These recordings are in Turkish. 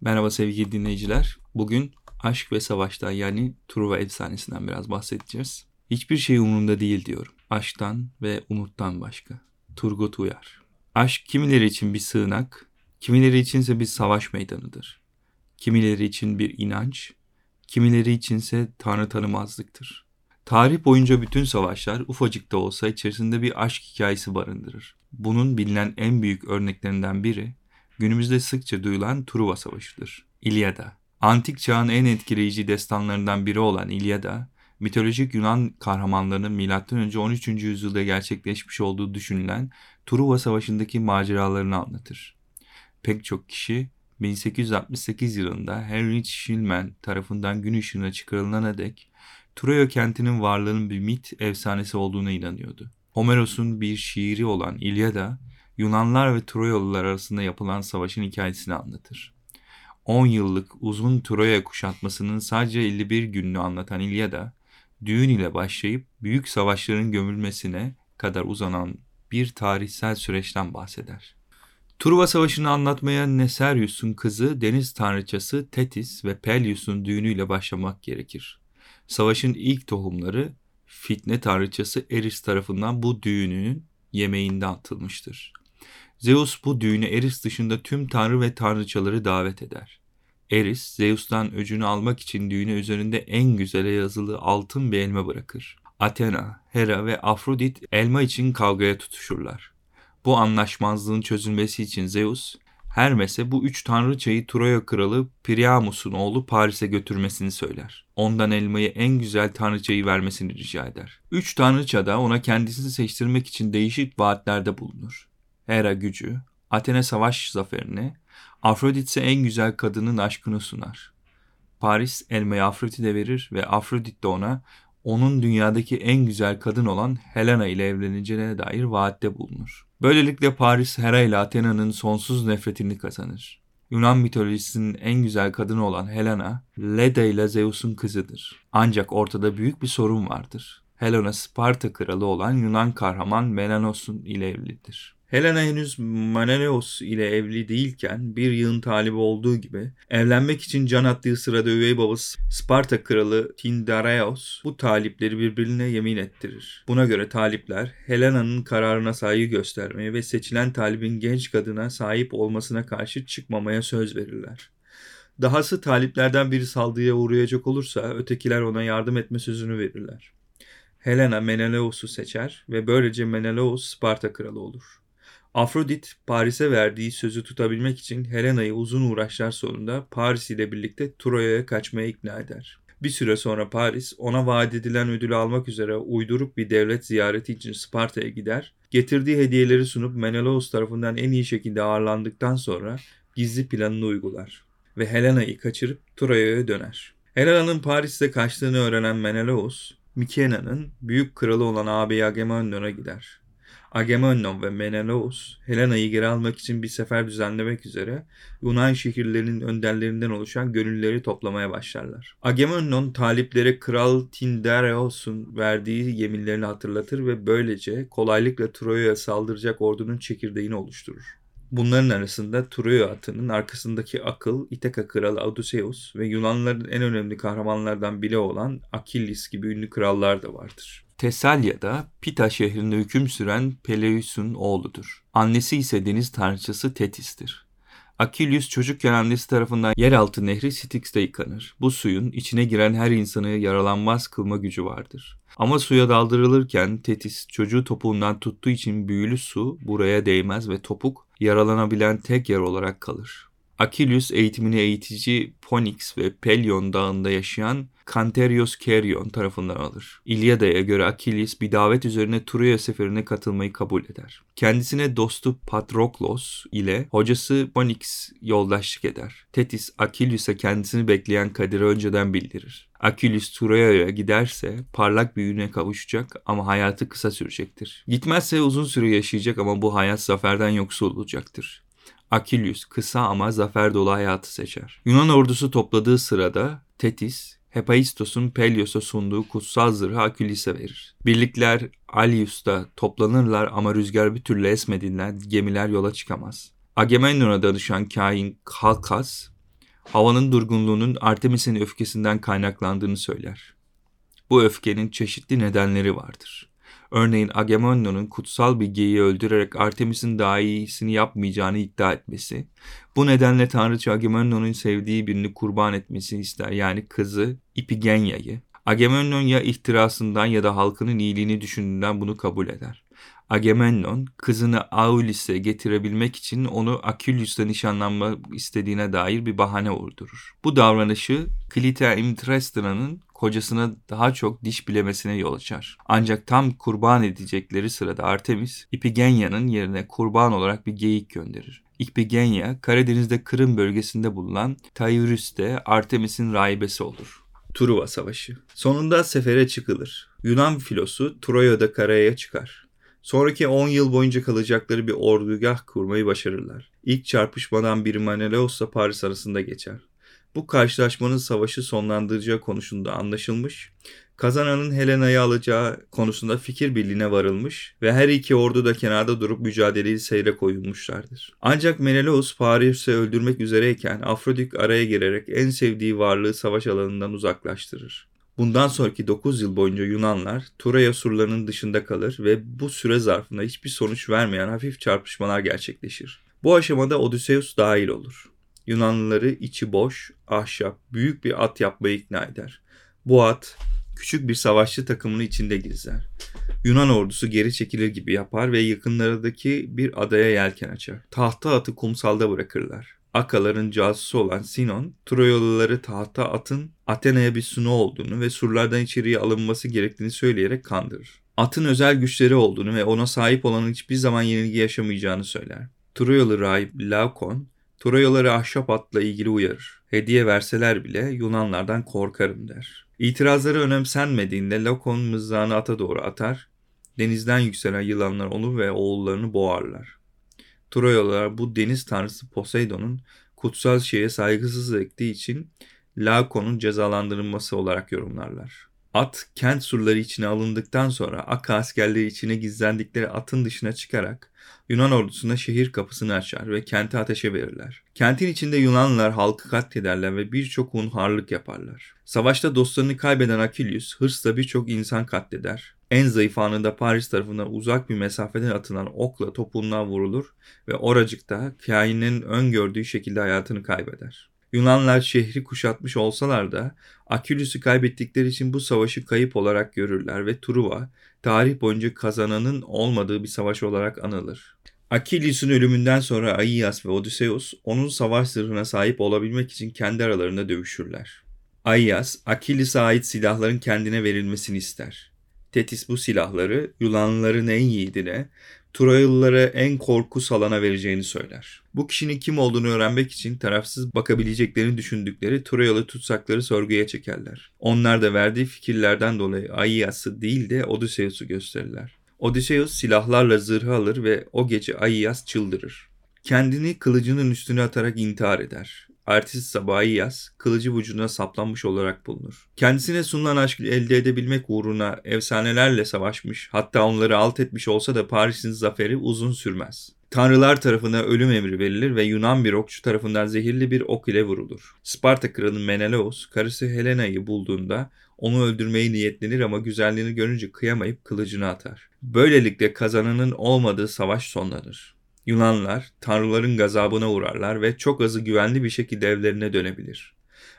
Merhaba sevgili dinleyiciler. Bugün aşk ve savaştan yani Truva efsanesinden biraz bahsedeceğiz. Hiçbir şey umurumda değil diyorum. Aşktan ve umuttan başka. Turgut Uyar. Aşk kimileri için bir sığınak, kimileri içinse bir savaş meydanıdır. Kimileri için bir inanç, kimileri içinse tanrı tanımazlıktır. Tarih boyunca bütün savaşlar ufacık da olsa içerisinde bir aşk hikayesi barındırır. Bunun bilinen en büyük örneklerinden biri günümüzde sıkça duyulan Truva Savaşı'dır. İlyada. Antik çağın en etkileyici destanlarından biri olan İlyada, mitolojik Yunan kahramanlarının M.Ö. 13. yüzyılda gerçekleşmiş olduğu düşünülen Truva Savaşı'ndaki maceralarını anlatır. Pek çok kişi 1868 yılında Heinrich Schliemann tarafından gün ışığına çıkarılana dek Troya kentinin varlığının bir mit efsanesi olduğuna inanıyordu. Homeros'un bir şiiri olan İlyada, Yunanlar ve Troyalılar arasında yapılan savaşın hikayesini anlatır. 10 yıllık uzun Troya kuşatmasının sadece 51 gününü anlatan İlyada, düğün ile başlayıp büyük savaşların gömülmesine kadar uzanan bir tarihsel süreçten bahseder. Truva Savaşı'nı anlatmaya Neserius'un kızı deniz tanrıçası Tetis ve Peleus'un düğünüyle başlamak gerekir. Savaşın ilk tohumları fitne tanrıçası Eris tarafından bu düğünün yemeğinde atılmıştır. Zeus bu düğüne Eris dışında tüm tanrı ve tanrıçaları davet eder. Eris, Zeus'tan öcünü almak için düğüne üzerinde en güzele yazılı altın bir elma bırakır. Athena, Hera ve Afrodit elma için kavgaya tutuşurlar. Bu anlaşmazlığın çözülmesi için Zeus, Hermes'e bu üç tanrıçayı Troya kralı Priamus'un oğlu Paris'e götürmesini söyler. Ondan elmayı en güzel tanrıçayı vermesini rica eder. Üç tanrıça da ona kendisini seçtirmek için değişik vaatlerde bulunur. Hera gücü, Athena savaş zaferini, Afrodit ise en güzel kadının aşkını sunar. Paris elmayı Afrodit'e verir ve Afrodit de ona onun dünyadaki en güzel kadın olan Helena ile evleneceğine dair vaatte bulunur. Böylelikle Paris Hera ile Athena'nın sonsuz nefretini kazanır. Yunan mitolojisinin en güzel kadını olan Helena, Leda ile Zeus'un kızıdır. Ancak ortada büyük bir sorun vardır. Helena Sparta kralı olan Yunan kahraman Menelaos'un ile evlidir. Helena henüz Menelaos ile evli değilken bir yığın talibi olduğu gibi evlenmek için can attığı sırada üvey babası Sparta kralı Tindarios bu talipleri birbirine yemin ettirir. Buna göre talipler Helena'nın kararına saygı göstermeye ve seçilen talibin genç kadına sahip olmasına karşı çıkmamaya söz verirler. Dahası taliplerden biri saldırıya uğrayacak olursa ötekiler ona yardım etme sözünü verirler. Helena Menelaos'u seçer ve böylece Menelaos Sparta kralı olur. Afrodit Paris'e verdiği sözü tutabilmek için Helena'yı uzun uğraşlar sonunda Paris ile birlikte Troya'ya kaçmaya ikna eder. Bir süre sonra Paris ona vaat edilen ödülü almak üzere uyduruk bir devlet ziyareti için Sparta'ya gider. Getirdiği hediyeleri sunup Menelaos tarafından en iyi şekilde ağırlandıktan sonra gizli planını uygular ve Helena'yı kaçırıp Troya'ya döner. Helena'nın Paris'te kaçtığını öğrenen Menelaos, Mykena'nın büyük kralı olan ağabeyi Agamemnon'a gider. Agamemnon ve Menelaos, Helena'yı geri almak için bir sefer düzenlemek üzere Yunan şehirlerinin önderlerinden oluşan gönülleri toplamaya başlarlar. Agamemnon taliplere Kral Tindarios'un verdiği yeminlerini hatırlatır ve böylece kolaylıkla Troya'ya saldıracak ordunun çekirdeğini oluşturur. Bunların arasında Troya atının arkasındaki akıl İtaka kralı Odysseus ve Yunanların en önemli kahramanlardan biri olan Akillis gibi ünlü krallar da vardır. Tesalya'da Pita şehrinde hüküm süren Peleus'un oğludur. Annesi ise deniz tanrıçası Tetis'tir. Akilius çocukken annesi tarafından yeraltı nehri Styx'te yıkanır. Bu suyun içine giren her insanı yaralanmaz kılma gücü vardır. Ama suya daldırılırken Tetis çocuğu topuğundan tuttuğu için büyülü su buraya değmez ve topuk yaralanabilen tek yer olarak kalır. Akilius eğitimini eğitici Ponix ve Pelion dağında yaşayan Canterios Kerion tarafından alır. İlyada'ya göre Akilis bir davet üzerine Troya seferine katılmayı kabul eder. Kendisine dostu Patroklos ile hocası Ponix yoldaşlık eder. Tetis Akilis'e kendisini bekleyen kaderi önceden bildirir. Akilis Troya'ya giderse parlak bir yüne kavuşacak ama hayatı kısa sürecektir. Gitmezse uzun süre yaşayacak ama bu hayat zaferden yoksul olacaktır. Akilius kısa ama zafer dolu hayatı seçer. Yunan ordusu topladığı sırada Tetis, Hephaistos'un Pelios'a sunduğu kutsal zırhı Akilis'e verir. Birlikler Alius'ta toplanırlar ama rüzgar bir türlü esmediğinden gemiler yola çıkamaz. Agamemnon'a danışan kain Kalkas, havanın durgunluğunun Artemis'in öfkesinden kaynaklandığını söyler. Bu öfkenin çeşitli nedenleri vardır. Örneğin Agamemnon'un kutsal bir geyiği öldürerek Artemis'in daha iyisini yapmayacağını iddia etmesi, bu nedenle tanrıça Agamemnon'un sevdiği birini kurban etmesini ister yani kızı Ipigenya'yı. Agamemnon ya ihtirasından ya da halkının iyiliğini düşündüğünden bunu kabul eder. Agamemnon kızını Aulis'e getirebilmek için onu Achillus'la nişanlanma istediğine dair bir bahane uydurur. Bu davranışı Clytemnestra'nın kocasına daha çok diş bilemesine yol açar. Ancak tam kurban edecekleri sırada Artemis, Ipigenya'nın yerine kurban olarak bir geyik gönderir. Ipigenya, Karadeniz'de Kırım bölgesinde bulunan Tayürüs'te Artemis'in rahibesi olur. Truva Savaşı. Sonunda sefere çıkılır. Yunan filosu Troya'da karaya çıkar. Sonraki 10 yıl boyunca kalacakları bir ordugah kurmayı başarırlar. İlk çarpışmadan biri Menelaos'la Paris arasında geçer. Bu karşılaşmanın savaşı sonlandıracağı konusunda anlaşılmış, kazananın Helena'yı alacağı konusunda fikir birliğine varılmış ve her iki ordu da kenarda durup mücadeleyi seyre koyulmuşlardır. Ancak Menelaos Paris'i öldürmek üzereyken Afrodit araya girerek en sevdiği varlığı savaş alanından uzaklaştırır. Bundan sonraki 9 yıl boyunca Yunanlar Troya surlarının dışında kalır ve bu süre zarfında hiçbir sonuç vermeyen hafif çarpışmalar gerçekleşir. Bu aşamada Odysseus dahil olur. Yunanlıları içi boş, ahşap, büyük bir at yapmaya ikna eder. Bu at küçük bir savaşçı takımını içinde gizler. Yunan ordusu geri çekilir gibi yapar ve yakınlardaki bir adaya yelken açar. Tahta atı kumsalda bırakırlar. Akaların casusu olan Sinon, Troyalıları tahta atın Athena'ya bir sunu olduğunu ve surlardan içeriye alınması gerektiğini söyleyerek kandırır. Atın özel güçleri olduğunu ve ona sahip olanın hiçbir zaman yenilgi yaşamayacağını söyler. Troyalı rahip Laokon, Troyalıları ahşap atla ilgili uyarır. Hediye verseler bile Yunanlardan korkarım der. İtirazları önemsenmediğinde Laokon mızrağını ata doğru atar, denizden yükselen yılanlar onu ve oğullarını boğarlar. Troyalılar bu deniz tanrısı Poseidon'un kutsal şeye saygısız ettiği için Laokon'un cezalandırılması olarak yorumlarlar. At kent surları içine alındıktan sonra Akka askerleri içine gizlendikleri atın dışına çıkarak Yunan ordusuna şehir kapısını açar ve kenti ateşe verirler. Kentin içinde Yunanlılar halkı katlederler ve birçok hunharlık yaparlar. Savaşta dostlarını kaybeden Akilius hırsla birçok insan katleder. En zayıf anında Paris tarafından uzak bir mesafeden atılan okla topuğundan vurulur ve oracıkta kainin öngördüğü şekilde hayatını kaybeder. Yunanlar şehri kuşatmış olsalar da Akülüs'ü kaybettikleri için bu savaşı kayıp olarak görürler ve Truva tarih boyunca kazananın olmadığı bir savaş olarak anılır. Akilius'un ölümünden sonra Aias ve Odysseus onun savaş zırhına sahip olabilmek için kendi aralarında dövüşürler. Aias, Akilis'e ait silahların kendine verilmesini ister. Tetis bu silahları Yunanlıların en yiğidine, Troyalılara en korku salana vereceğini söyler. Bu kişinin kim olduğunu öğrenmek için tarafsız bakabileceklerini düşündükleri Troyalı tutsakları sorguya çekerler. Onlar da verdiği fikirlerden dolayı Aias'ı değil de Odysseus'u gösterirler. Odysseus silahlarla zırhı alır ve o gece Aias çıldırır. Kendini kılıcının üstüne atarak intihar eder. Ertesi sabah Iyas, kılıcı vücuduna saplanmış olarak bulunur. Kendisine sunulan aşkı elde edebilmek uğruna efsanelerle savaşmış, hatta onları alt etmiş olsa da Paris'in zaferi uzun sürmez. Tanrılar tarafından ölüm emri verilir ve Yunan bir okçu tarafından zehirli bir ok ile vurulur. Sparta kralı Menelaos, karısı Helena'yı bulduğunda onu öldürmeyi niyetlenir ama güzelliğini görünce kıyamayıp kılıcını atar. Böylelikle kazananın olmadığı savaş sonlanır. Yunanlar tanrıların gazabına uğrarlar ve çok azı güvenli bir şekilde evlerine dönebilir.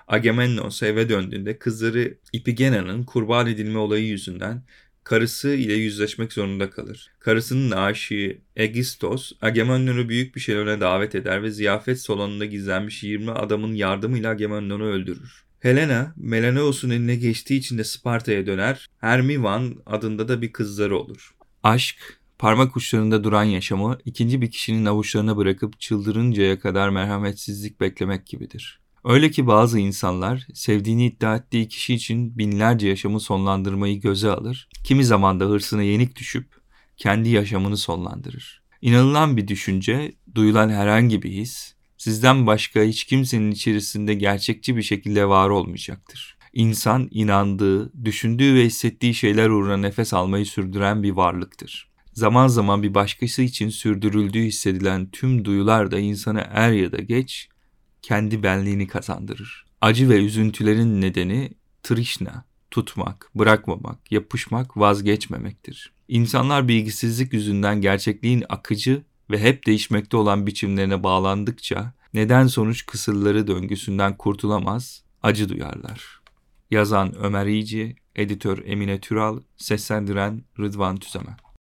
Agamemnon eve döndüğünde kızları Ipigena'nın kurban edilme olayı yüzünden karısı ile yüzleşmek zorunda kalır. Karısının aşığı Egistos, Agamemnon'u büyük bir şölene davet eder ve ziyafet salonunda gizlenmiş 20 adamın yardımıyla Agamemnon'u öldürür. Helena, Menelaos'un eline geçtiği için de Sparta'ya döner. Hermivan adında da bir kızları olur. Aşk, Parmak uçlarında duran yaşamı ikinci bir kişinin avuçlarına bırakıp çıldırıncaya kadar merhametsizlik beklemek gibidir. Öyle ki bazı insanlar sevdiğini iddia ettiği kişi için binlerce yaşamı sonlandırmayı göze alır, kimi zaman da hırsına yenik düşüp kendi yaşamını sonlandırır. İnanılan bir düşünce, duyulan herhangi bir his, sizden başka hiç kimsenin içerisinde gerçekçi bir şekilde var olmayacaktır. İnsan inandığı, düşündüğü ve hissettiği şeyler uğruna nefes almayı sürdüren bir varlıktır. Zaman zaman bir başkası için sürdürüldüğü hissedilen tüm duyular da insana er ya da geç kendi benliğini kazandırır. Acı ve üzüntülerin nedeni trişna, tutmak, bırakmamak, yapışmak, vazgeçmemektir. İnsanlar bilgisizlik yüzünden gerçekliğin akıcı ve hep değişmekte olan biçimlerine bağlandıkça neden sonuç kısırları döngüsünden kurtulamaz, acı duyarlar. Yazan Ömer İyici, editör Emine Türal, seslendiren Rıdvan Tüzemen.